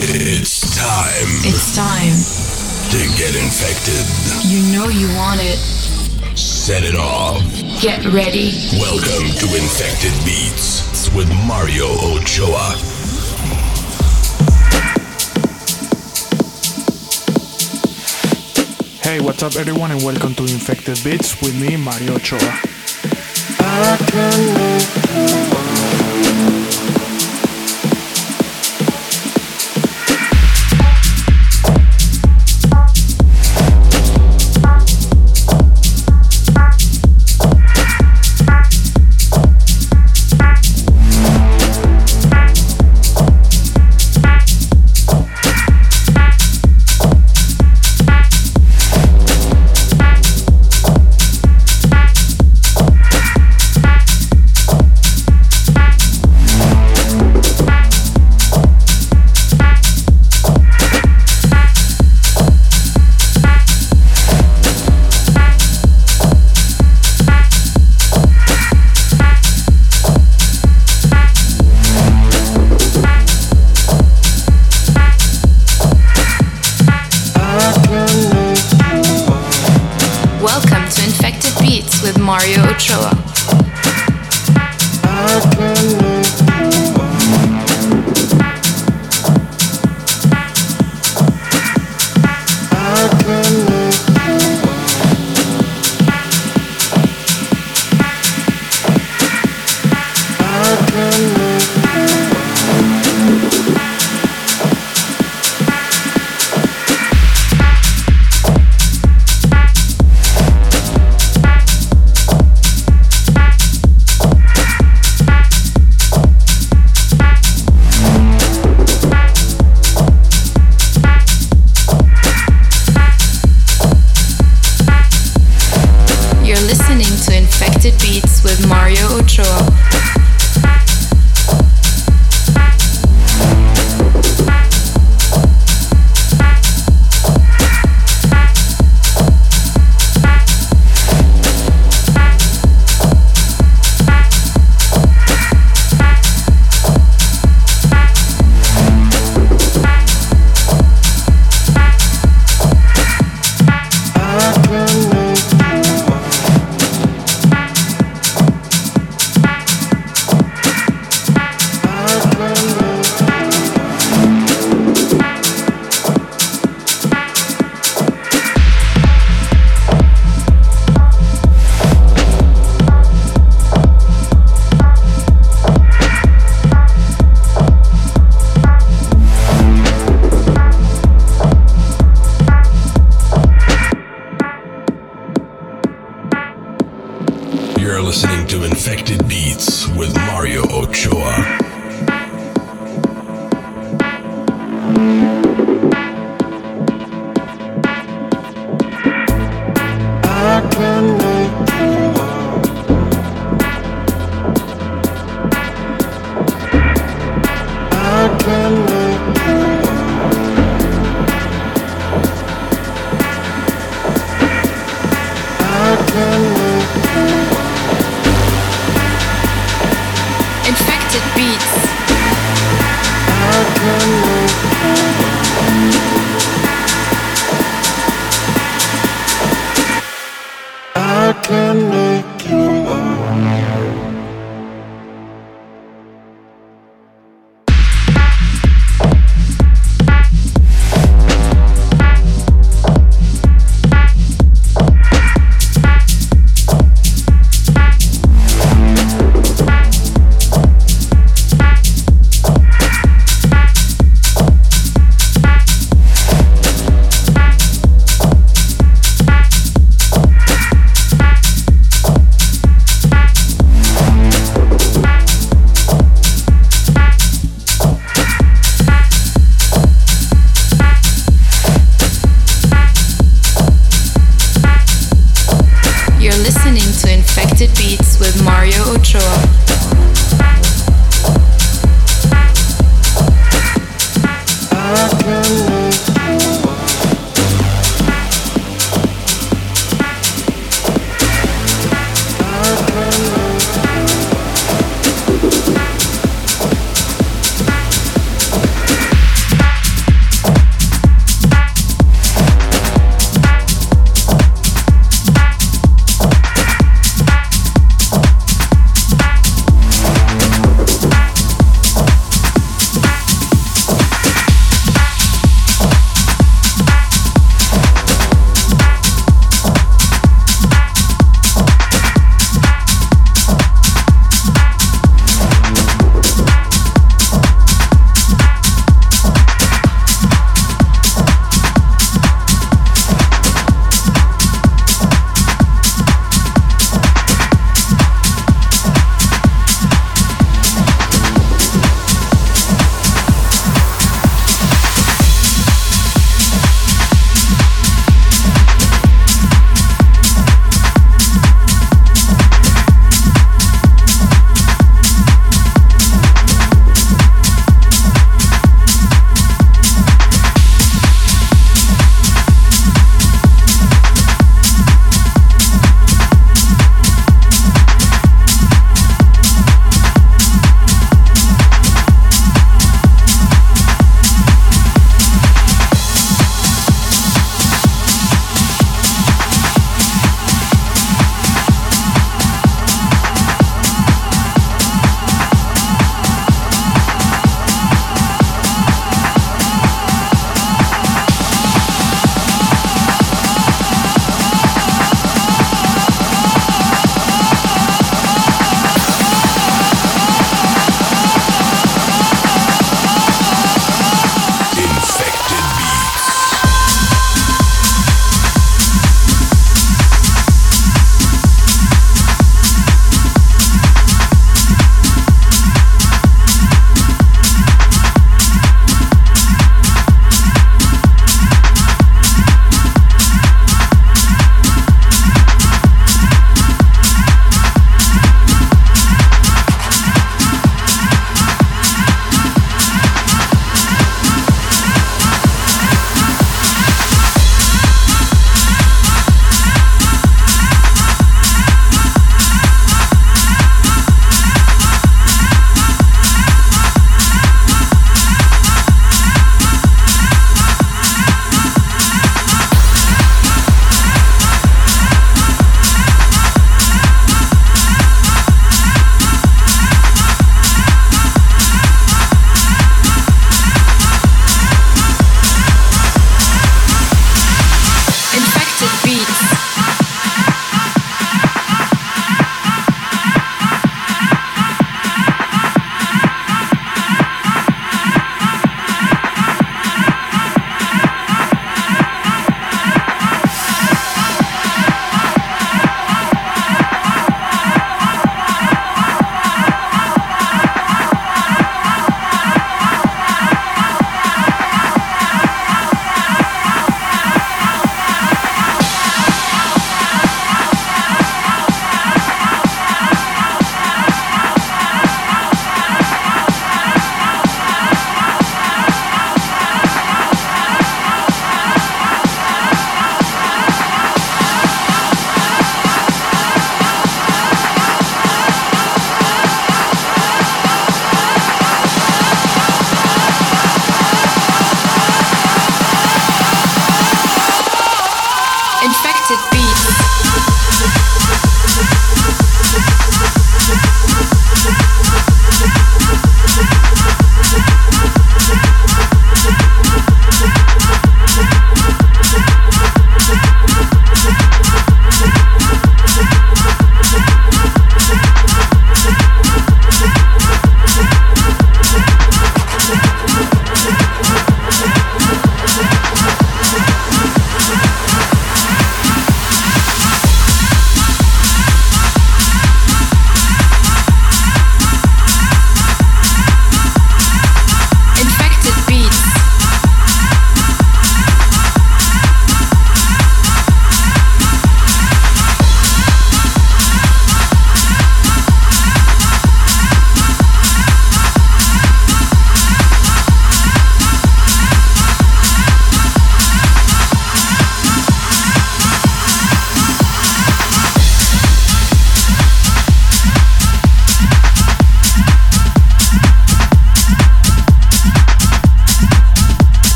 It's time. It's time to get infected. You know you want it. Set it off. Get ready. Welcome to Infected Beats with Mario Ochoa. Hey, what's up, everyone, and welcome to Infected Beats with me, Mario Ochoa.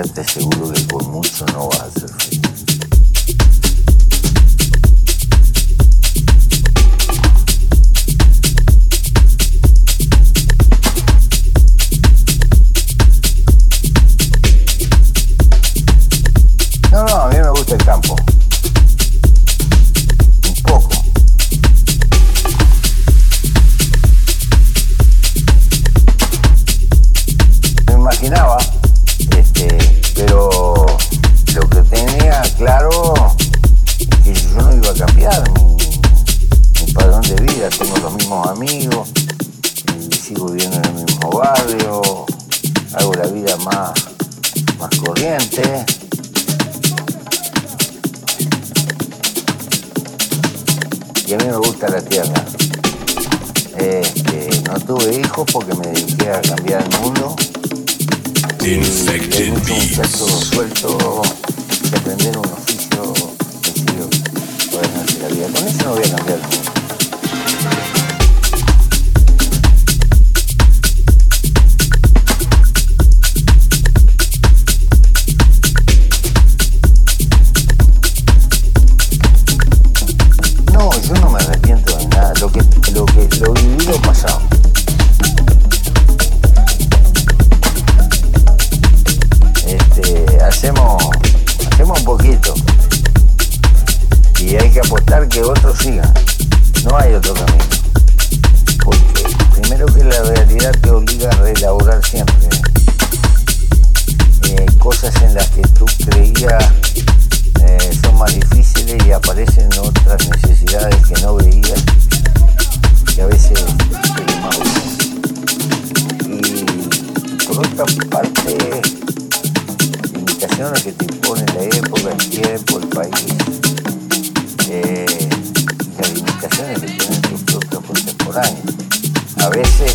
estate seguro que por mucho no va a hacer frío. otra parte es limitaciones que te impone la época, el tiempo, el país, eh, y las limitaciones que tienen tus productos contemporáneos. A veces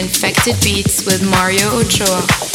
Infected Beats with Mario Ochoa.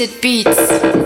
Infected Beats.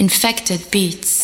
Infected beats.